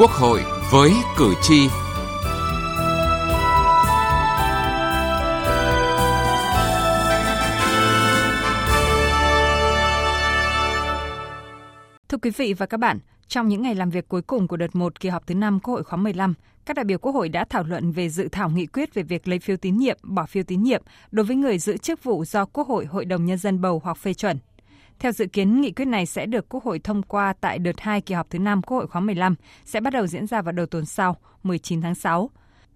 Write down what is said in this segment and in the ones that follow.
Quốc hội với cử tri. Thưa quý vị và các bạn, trong những ngày làm việc cuối cùng của đợt 1 kỳ họp thứ 5 Quốc hội khóa 15, các đại biểu Quốc hội đã thảo luận về dự thảo nghị quyết về việc lấy phiếu tín nhiệm, bỏ phiếu tín nhiệm đối với người giữ chức vụ do Quốc hội, Hội đồng Nhân dân bầu hoặc phê chuẩn. Theo dự kiến, nghị quyết này sẽ được Quốc hội thông qua tại đợt 2 kỳ họp thứ 5 Quốc hội khóa 15, sẽ bắt đầu diễn ra vào đầu tuần sau, 19 tháng 6.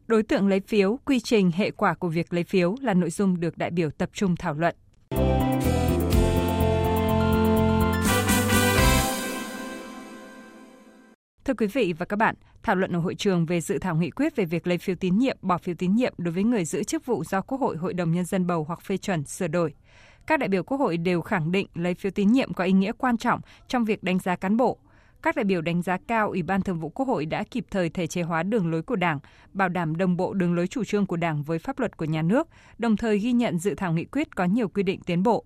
Đối tượng lấy phiếu, quy trình, hệ quả của việc lấy phiếu là nội dung được đại biểu tập trung thảo luận. Thưa quý vị và các bạn, thảo luận ở hội trường về dự thảo nghị quyết về việc lấy phiếu tín nhiệm, bỏ phiếu tín nhiệm đối với người giữ chức vụ do Quốc hội, Hội đồng Nhân dân bầu hoặc phê chuẩn sửa đổi. Các đại biểu Quốc hội đều khẳng định lấy phiếu tín nhiệm có ý nghĩa quan trọng trong việc đánh giá cán bộ. Các đại biểu đánh giá cao Ủy ban Thường vụ Quốc hội đã kịp thời thể chế hóa đường lối của Đảng, bảo đảm đồng bộ đường lối chủ trương của Đảng với pháp luật của nhà nước, đồng thời ghi nhận dự thảo nghị quyết có nhiều quy định tiến bộ.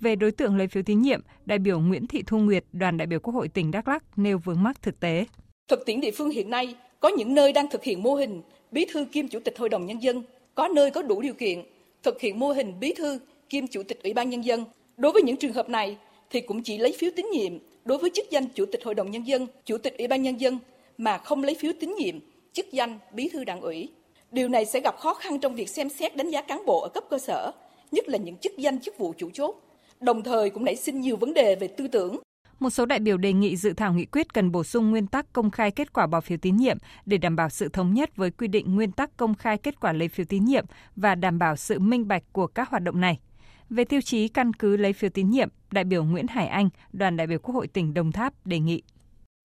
Về đối tượng lấy phiếu tín nhiệm, đại biểu Nguyễn Thị Thu Nguyệt, đoàn đại biểu Quốc hội tỉnh Đắk Lắk nêu vướng mắc thực tế. Thực tiễn địa phương hiện nay, có những nơi đang thực hiện mô hình bí thư kiêm chủ tịch hội đồng nhân dân, có nơi có đủ điều kiện thực hiện mô hình bí thư kiêm chủ tịch ủy ban nhân dân. Đối với những trường hợp này thì cũng chỉ lấy phiếu tín nhiệm đối với chức danh chủ tịch hội đồng nhân dân, chủ tịch ủy ban nhân dân mà không lấy phiếu tín nhiệm chức danh bí thư đảng ủy. Điều này sẽ gặp khó khăn trong việc xem xét đánh giá cán bộ ở cấp cơ sở, nhất là những chức danh chức vụ chủ chốt. Đồng thời cũng nảy sinh nhiều vấn đề về tư tưởng, một số đại biểu đề nghị dự thảo nghị quyết cần bổ sung nguyên tắc công khai kết quả bỏ phiếu tín nhiệm để đảm bảo sự thống nhất với quy định nguyên tắc công khai kết quả lấy phiếu tín nhiệm và đảm bảo sự minh bạch của các hoạt động này. Về tiêu chí căn cứ lấy phiếu tín nhiệm, đại biểu Nguyễn Hải Anh, đoàn đại biểu Quốc hội tỉnh Đồng Tháp đề nghị.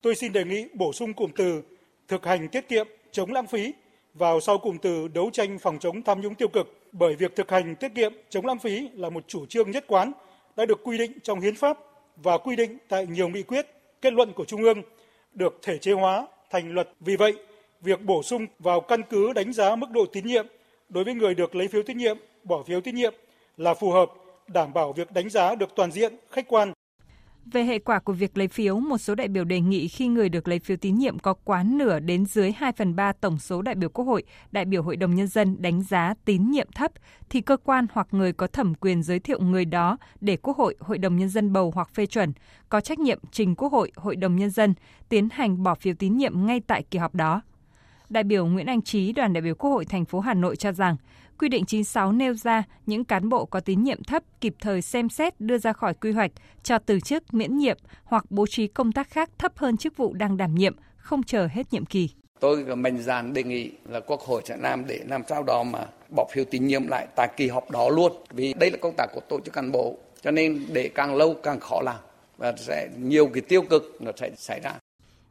Tôi xin đề nghị bổ sung cụm từ thực hành tiết kiệm, chống lãng phí vào sau cụm từ đấu tranh phòng chống tham nhũng tiêu cực bởi việc thực hành tiết kiệm, chống lãng phí là một chủ trương nhất quán đã được quy định trong hiến pháp và quy định tại nhiều nghị quyết, kết luận của Trung ương được thể chế hóa thành luật. Vì vậy, việc bổ sung vào căn cứ đánh giá mức độ tín nhiệm đối với người được lấy phiếu tín nhiệm, bỏ phiếu tín nhiệm là phù hợp, đảm bảo việc đánh giá được toàn diện, khách quan. Về hệ quả của việc lấy phiếu, một số đại biểu đề nghị khi người được lấy phiếu tín nhiệm có quá nửa đến dưới 2 phần 3 tổng số đại biểu Quốc hội, đại biểu Hội đồng Nhân dân đánh giá tín nhiệm thấp, thì cơ quan hoặc người có thẩm quyền giới thiệu người đó để Quốc hội, Hội đồng Nhân dân bầu hoặc phê chuẩn, có trách nhiệm trình Quốc hội, Hội đồng Nhân dân tiến hành bỏ phiếu tín nhiệm ngay tại kỳ họp đó. Đại biểu Nguyễn Anh Trí, đoàn đại biểu Quốc hội thành phố Hà Nội cho rằng, quy định 96 nêu ra những cán bộ có tín nhiệm thấp kịp thời xem xét đưa ra khỏi quy hoạch cho từ chức miễn nhiệm hoặc bố trí công tác khác thấp hơn chức vụ đang đảm nhiệm, không chờ hết nhiệm kỳ. Tôi mạnh dạn đề nghị là Quốc hội sẽ làm để làm sao đó mà bỏ phiếu tín nhiệm lại tại kỳ họp đó luôn. Vì đây là công tác của tổ chức cán bộ, cho nên để càng lâu càng khó làm và sẽ nhiều cái tiêu cực nó sẽ xảy ra.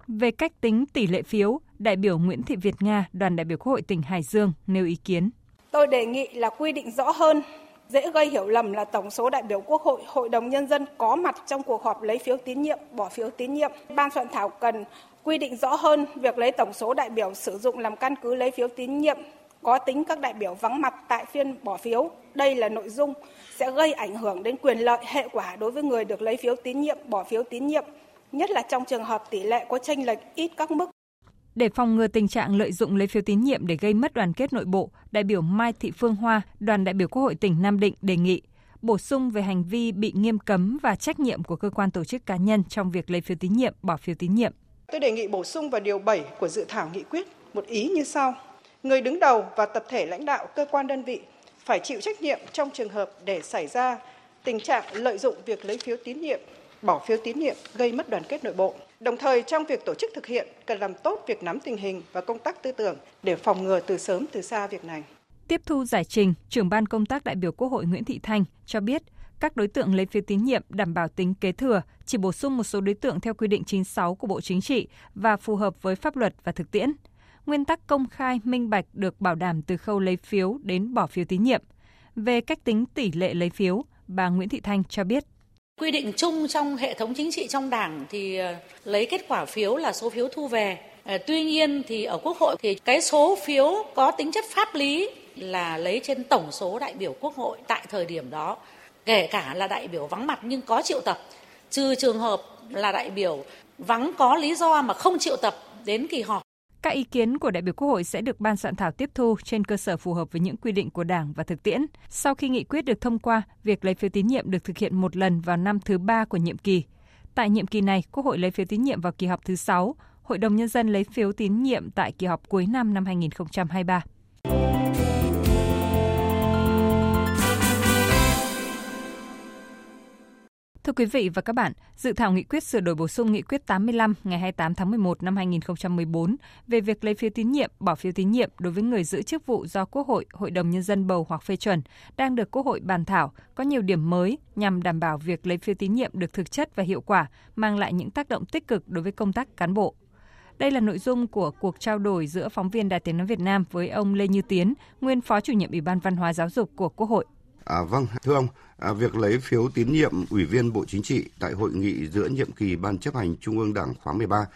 Về cách tính tỷ lệ phiếu, đại biểu Nguyễn Thị Việt Nga, đoàn đại biểu Quốc hội tỉnh Hải Dương nêu ý kiến. Tôi đề nghị là quy định rõ hơn, dễ gây hiểu lầm là tổng số đại biểu Quốc hội, Hội đồng Nhân dân có mặt trong cuộc họp lấy phiếu tín nhiệm, bỏ phiếu tín nhiệm. Ban soạn thảo cần quy định rõ hơn việc lấy tổng số đại biểu sử dụng làm căn cứ lấy phiếu tín nhiệm có tính các đại biểu vắng mặt tại phiên bỏ phiếu. Đây là nội dung sẽ gây ảnh hưởng đến quyền lợi hệ quả đối với người được lấy phiếu tín nhiệm, bỏ phiếu tín nhiệm nhất là trong trường hợp tỷ lệ có chênh lệch ít các mức. Để phòng ngừa tình trạng lợi dụng lấy phiếu tín nhiệm để gây mất đoàn kết nội bộ, đại biểu Mai Thị Phương Hoa, đoàn đại biểu Quốc hội tỉnh Nam Định đề nghị bổ sung về hành vi bị nghiêm cấm và trách nhiệm của cơ quan tổ chức cá nhân trong việc lấy phiếu tín nhiệm, bỏ phiếu tín nhiệm. Tôi đề nghị bổ sung vào điều 7 của dự thảo nghị quyết một ý như sau. Người đứng đầu và tập thể lãnh đạo cơ quan đơn vị phải chịu trách nhiệm trong trường hợp để xảy ra tình trạng lợi dụng việc lấy phiếu tín nhiệm bỏ phiếu tín nhiệm gây mất đoàn kết nội bộ. Đồng thời trong việc tổ chức thực hiện cần làm tốt việc nắm tình hình và công tác tư tưởng để phòng ngừa từ sớm từ xa việc này. Tiếp thu giải trình, trưởng ban công tác đại biểu Quốc hội Nguyễn Thị Thanh cho biết các đối tượng lấy phiếu tín nhiệm đảm bảo tính kế thừa, chỉ bổ sung một số đối tượng theo quy định 96 của Bộ Chính trị và phù hợp với pháp luật và thực tiễn. Nguyên tắc công khai, minh bạch được bảo đảm từ khâu lấy phiếu đến bỏ phiếu tín nhiệm. Về cách tính tỷ lệ lấy phiếu, bà Nguyễn Thị Thanh cho biết Quy định chung trong hệ thống chính trị trong Đảng thì ờ, lấy kết quả phiếu là số phiếu thu về. Ờ, tuy nhiên thì ở Quốc hội thì cái số phiếu có tính chất pháp lý là lấy trên tổng số đại biểu Quốc hội tại thời điểm đó, kể cả là đại biểu vắng mặt nhưng có triệu tập, trừ trường hợp là đại biểu vắng có lý do mà không triệu tập đến kỳ họp. Các ý kiến của đại biểu Quốc hội sẽ được ban soạn thảo tiếp thu trên cơ sở phù hợp với những quy định của Đảng và thực tiễn. Sau khi nghị quyết được thông qua, việc lấy phiếu tín nhiệm được thực hiện một lần vào năm thứ ba của nhiệm kỳ. Tại nhiệm kỳ này, Quốc hội lấy phiếu tín nhiệm vào kỳ họp thứ 6, Hội đồng Nhân dân lấy phiếu tín nhiệm tại kỳ họp cuối năm năm 2023. Thưa quý vị và các bạn, dự thảo nghị quyết sửa đổi bổ sung nghị quyết 85 ngày 28 tháng 11 năm 2014 về việc lấy phiếu tín nhiệm, bỏ phiếu tín nhiệm đối với người giữ chức vụ do Quốc hội, Hội đồng Nhân dân bầu hoặc phê chuẩn đang được Quốc hội bàn thảo có nhiều điểm mới nhằm đảm bảo việc lấy phiếu tín nhiệm được thực chất và hiệu quả, mang lại những tác động tích cực đối với công tác cán bộ. Đây là nội dung của cuộc trao đổi giữa phóng viên Đài Tiếng Nói Việt Nam với ông Lê Như Tiến, nguyên Phó chủ nhiệm Ủy ban Văn hóa Giáo dục của Quốc hội. À, vâng, thưa ông, à, việc lấy phiếu tín nhiệm Ủy viên Bộ Chính trị tại hội nghị giữa nhiệm kỳ Ban chấp hành Trung ương Đảng khóa 13.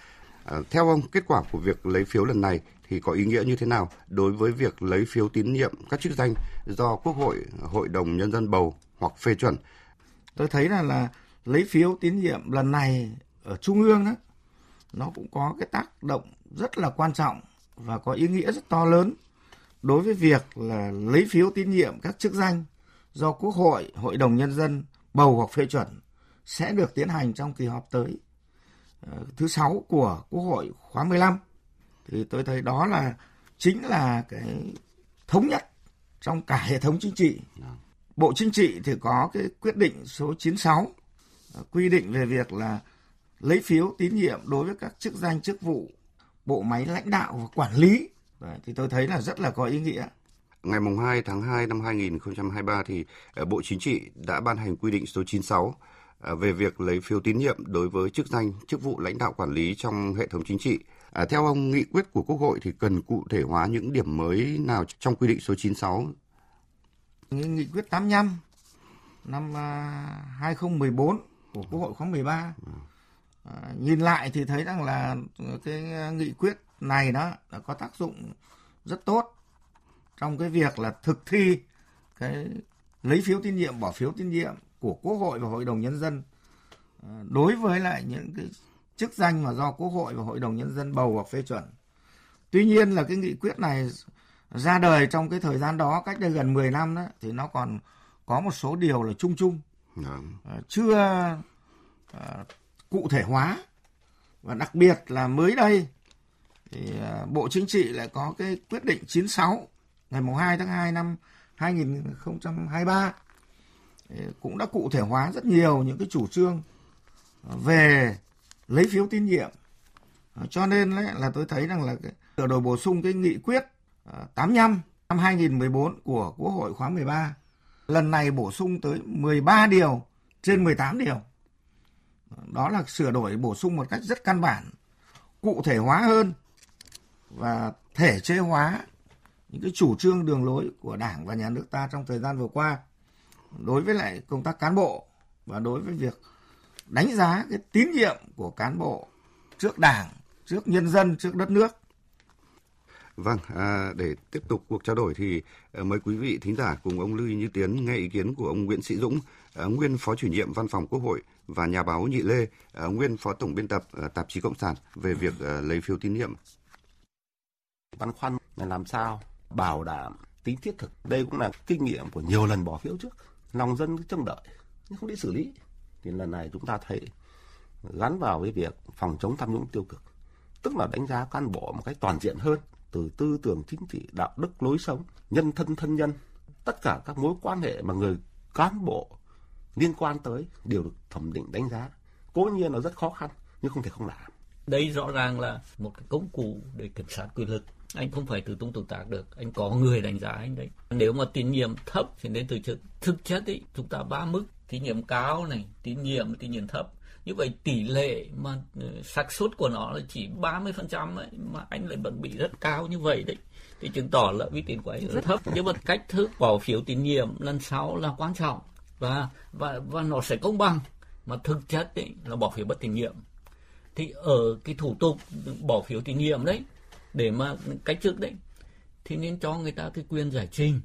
À, theo ông, kết quả của việc lấy phiếu lần này thì có ý nghĩa như thế nào đối với việc lấy phiếu tín nhiệm các chức danh do Quốc hội, Hội đồng Nhân dân bầu hoặc phê chuẩn? Tôi thấy là là lấy phiếu tín nhiệm lần này ở Trung ương đó, nó cũng có cái tác động rất là quan trọng và có ý nghĩa rất to lớn đối với việc là lấy phiếu tín nhiệm các chức danh do Quốc hội, Hội đồng Nhân dân bầu hoặc phê chuẩn sẽ được tiến hành trong kỳ họp tới ờ, thứ sáu của Quốc hội khóa 15. Thì tôi thấy đó là chính là cái thống nhất trong cả hệ thống chính trị. Bộ Chính trị thì có cái quyết định số 96 ờ, quy định về việc là lấy phiếu tín nhiệm đối với các chức danh chức vụ bộ máy lãnh đạo và quản lý. Đấy, thì tôi thấy là rất là có ý nghĩa ngày 2 tháng 2 năm 2023 thì ờ, Bộ Chính trị đã ban hành quy định số 96 ờ, về việc lấy phiếu tín nhiệm đối với chức danh, chức vụ lãnh đạo quản lý trong hệ thống chính trị. À, theo ông, nghị quyết của Quốc hội thì cần cụ thể hóa những điểm mới nào trong quy định số 96? Nghị quyết 85 năm 2014 à, của Quốc hội khóa 13 à, nhìn lại thì thấy rằng là cái nghị quyết này đó đã có tác dụng rất tốt trong cái việc là thực thi cái lấy phiếu tín nhiệm bỏ phiếu tín nhiệm của Quốc hội và Hội đồng nhân dân ờ, đối với lại những cái chức danh mà do Quốc hội và Hội đồng nhân dân bầu hoặc phê chuẩn. Tuy nhiên là cái nghị quyết này ra đời trong cái thời gian đó cách đây gần 10 năm đó thì nó còn có một số điều là chung chung vâng. ờ, chưa uh, cụ thể hóa và đặc biệt là mới đây thì uh, Bộ Chính trị lại có cái quyết định 96 ngày 2 tháng 2 năm 2023 cũng đã cụ thể hóa rất nhiều những cái chủ trương ờ, về lấy phiếu tín nhiệm. Ờ, cho nên là tôi thấy rằng là sửa đổi bổ sung cái nghị quyết ờ, 85 năm 2014 của Quốc hội khóa 13 lần này bổ sung tới 13 điều trên 18 điều. Đó là sửa đổi bổ sung một cách rất căn bản, cụ thể hóa hơn và thể chế hóa những cái chủ trương đường lối của Đảng và nhà nước ta trong thời gian vừa qua đối với lại công tác cán bộ và đối với việc đánh giá cái tín nhiệm của cán bộ trước Đảng, trước nhân dân, trước đất nước. Vâng, à, để tiếp tục cuộc trao đổi thì à, mời quý vị thính giả cùng ông Lưu Như Tiến nghe ý kiến của ông Nguyễn Sĩ Dũng, à, nguyên phó chủ nhiệm Văn phòng Quốc hội và nhà báo Nhị Lê, à, nguyên phó tổng biên tập à, tạp chí Cộng sản về việc à, lấy phiếu tín nhiệm. Băn khoăn là làm sao bảo đảm tính thiết thực. Đây cũng là kinh nghiệm của nhiều lần bỏ phiếu trước. Lòng dân trông đợi nhưng không đi xử lý. Thì lần này chúng ta thấy gắn vào với việc phòng chống tham nhũng tiêu cực. Tức là đánh giá cán bộ một cách toàn diện hơn từ tư tưởng chính trị, đạo đức, lối sống, nhân thân thân nhân. Tất cả các mối quan hệ mà người cán bộ liên quan tới đều được thẩm định đánh giá. Cố nhiên là rất khó khăn nhưng không thể không làm. Đây rõ ràng là một cái công cụ để kiểm soát quyền lực anh không phải từ tung tự tác được anh có người đánh giá anh đấy. Nếu mà tín nhiệm thấp thì nên từ chức. Thực chất ý chúng ta ba mức tín nhiệm cao này tín nhiệm tín nhiệm thấp. Như vậy tỷ lệ mà ờ, xác suất của nó là chỉ 30% phần trăm mà anh lại vẫn bị rất cao như vậy đấy. Thì chứng tỏ là uy tín của anh rất thấp. Nhưng mà cách thức bỏ phiếu tín nhiệm lần sau là quan trọng. Và và và nó sẽ công bằng. Mà thực chất ấy, là bỏ phiếu bất tín nhiệm. Thì ở cái thủ tục bỏ phiếu tín nhiệm đấy để mà cách chức đấy thì nên cho người ta cái quyền giải trình.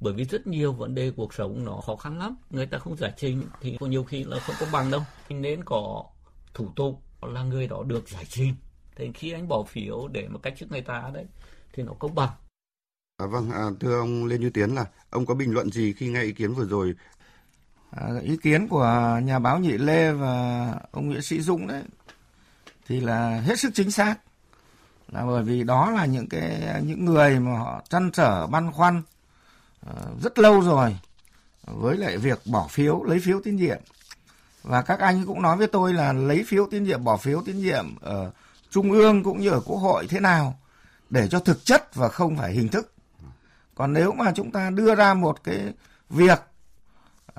Bởi vì rất nhiều vấn đề cuộc sống nó khó khăn lắm. Người ta không giải trình thì có nhiều khi là không có bằng đâu. Nên có thủ tục là người đó được giải trình. Thì khi anh bỏ phiếu để mà cách chức người ta đấy thì nó công bằng. À, vâng, à, thưa ông Lê Như Tiến là ông có bình luận gì khi nghe ý kiến vừa rồi? À, ý kiến của nhà báo Nhị Lê và ông Nguyễn Sĩ Dũng đấy thì là hết sức chính xác là bởi vì đó là những cái những người mà họ chăn trở băn khoăn uh, rất lâu rồi với lại việc bỏ phiếu lấy phiếu tín nhiệm. Và các anh cũng nói với tôi là lấy phiếu tín nhiệm bỏ phiếu tín nhiệm ở trung ương cũng như ở quốc hội thế nào để cho thực chất và không phải hình thức. Còn nếu mà chúng ta đưa ra một cái việc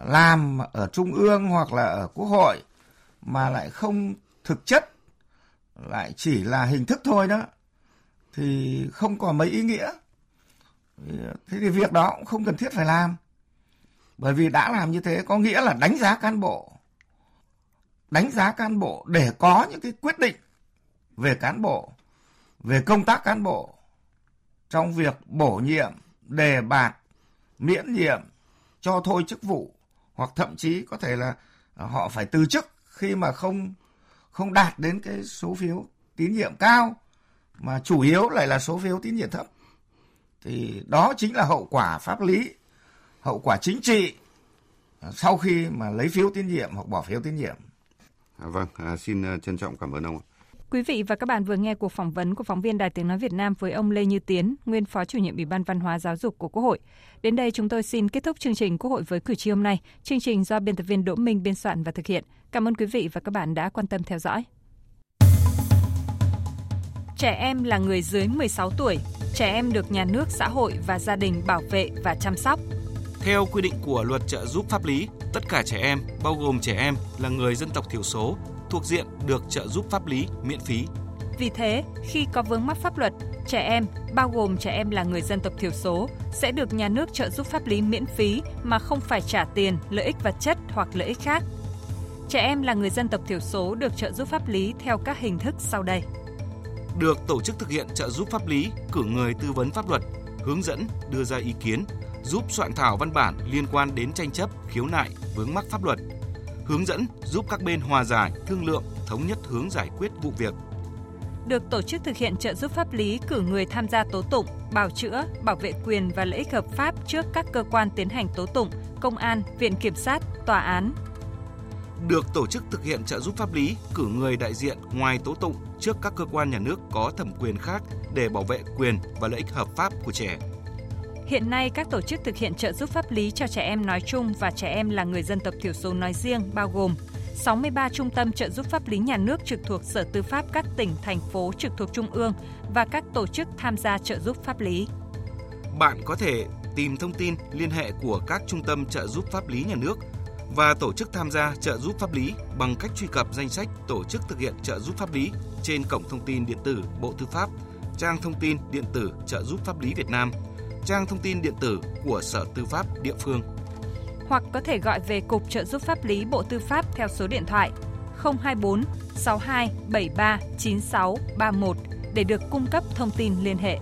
làm ở trung ương hoặc là ở quốc hội mà lại không thực chất lại chỉ là hình thức thôi đó thì không còn mấy ý nghĩa. Thế thì việc đó cũng không cần thiết phải làm. Bởi vì đã làm như thế có nghĩa là đánh giá cán bộ, đánh giá cán bộ để có những cái quyết định về cán bộ, về công tác cán bộ trong việc bổ nhiệm, đề bạt, miễn nhiệm cho thôi chức vụ hoặc thậm chí có thể là họ phải từ chức khi mà không không đạt đến cái số phiếu tín nhiệm cao mà chủ yếu lại là số phiếu tín nhiệm thấp thì đó chính là hậu quả pháp lý hậu quả chính trị sau khi mà lấy phiếu tín nhiệm hoặc bỏ phiếu tín nhiệm. À, vâng, à, xin à, trân trọng cảm ơn ông. Quý vị và các bạn vừa nghe cuộc phỏng vấn của phóng viên Đài Tiếng Nói Việt Nam với ông Lê Như Tiến, nguyên Phó chủ nhiệm Ủy ban Văn hóa Giáo dục của Quốc hội. Đến đây chúng tôi xin kết thúc chương trình Quốc hội với cử tri hôm nay. Chương trình do biên tập viên Đỗ Minh biên soạn và thực hiện. Cảm ơn quý vị và các bạn đã quan tâm theo dõi. Trẻ em là người dưới 16 tuổi. Trẻ em được nhà nước, xã hội và gia đình bảo vệ và chăm sóc. Theo quy định của luật trợ giúp pháp lý, tất cả trẻ em, bao gồm trẻ em là người dân tộc thiểu số, thuộc diện được trợ giúp pháp lý miễn phí. Vì thế, khi có vướng mắc pháp luật, trẻ em, bao gồm trẻ em là người dân tộc thiểu số, sẽ được nhà nước trợ giúp pháp lý miễn phí mà không phải trả tiền, lợi ích vật chất hoặc lợi ích khác. Trẻ em là người dân tộc thiểu số được trợ giúp pháp lý theo các hình thức sau đây. Được tổ chức thực hiện trợ giúp pháp lý, cử người tư vấn pháp luật, hướng dẫn, đưa ra ý kiến, giúp soạn thảo văn bản liên quan đến tranh chấp, khiếu nại, vướng mắc pháp luật, hướng dẫn giúp các bên hòa giải, thương lượng, thống nhất hướng giải quyết vụ việc. Được tổ chức thực hiện trợ giúp pháp lý cử người tham gia tố tụng, bào chữa, bảo vệ quyền và lợi ích hợp pháp trước các cơ quan tiến hành tố tụng, công an, viện kiểm sát, tòa án. Được tổ chức thực hiện trợ giúp pháp lý cử người đại diện ngoài tố tụng trước các cơ quan nhà nước có thẩm quyền khác để bảo vệ quyền và lợi ích hợp pháp của trẻ. Hiện nay, các tổ chức thực hiện trợ giúp pháp lý cho trẻ em nói chung và trẻ em là người dân tộc thiểu số nói riêng bao gồm 63 trung tâm trợ giúp pháp lý nhà nước trực thuộc Sở Tư pháp các tỉnh, thành phố trực thuộc Trung ương và các tổ chức tham gia trợ giúp pháp lý. Bạn có thể tìm thông tin liên hệ của các trung tâm trợ giúp pháp lý nhà nước và tổ chức tham gia trợ giúp pháp lý bằng cách truy cập danh sách tổ chức thực hiện trợ giúp pháp lý trên cổng thông tin điện tử Bộ Tư pháp, trang thông tin điện tử trợ giúp pháp lý Việt Nam – trang thông tin điện tử của Sở Tư pháp địa phương. Hoặc có thể gọi về Cục trợ giúp pháp lý Bộ Tư pháp theo số điện thoại 024 62 73 96 31 để được cung cấp thông tin liên hệ.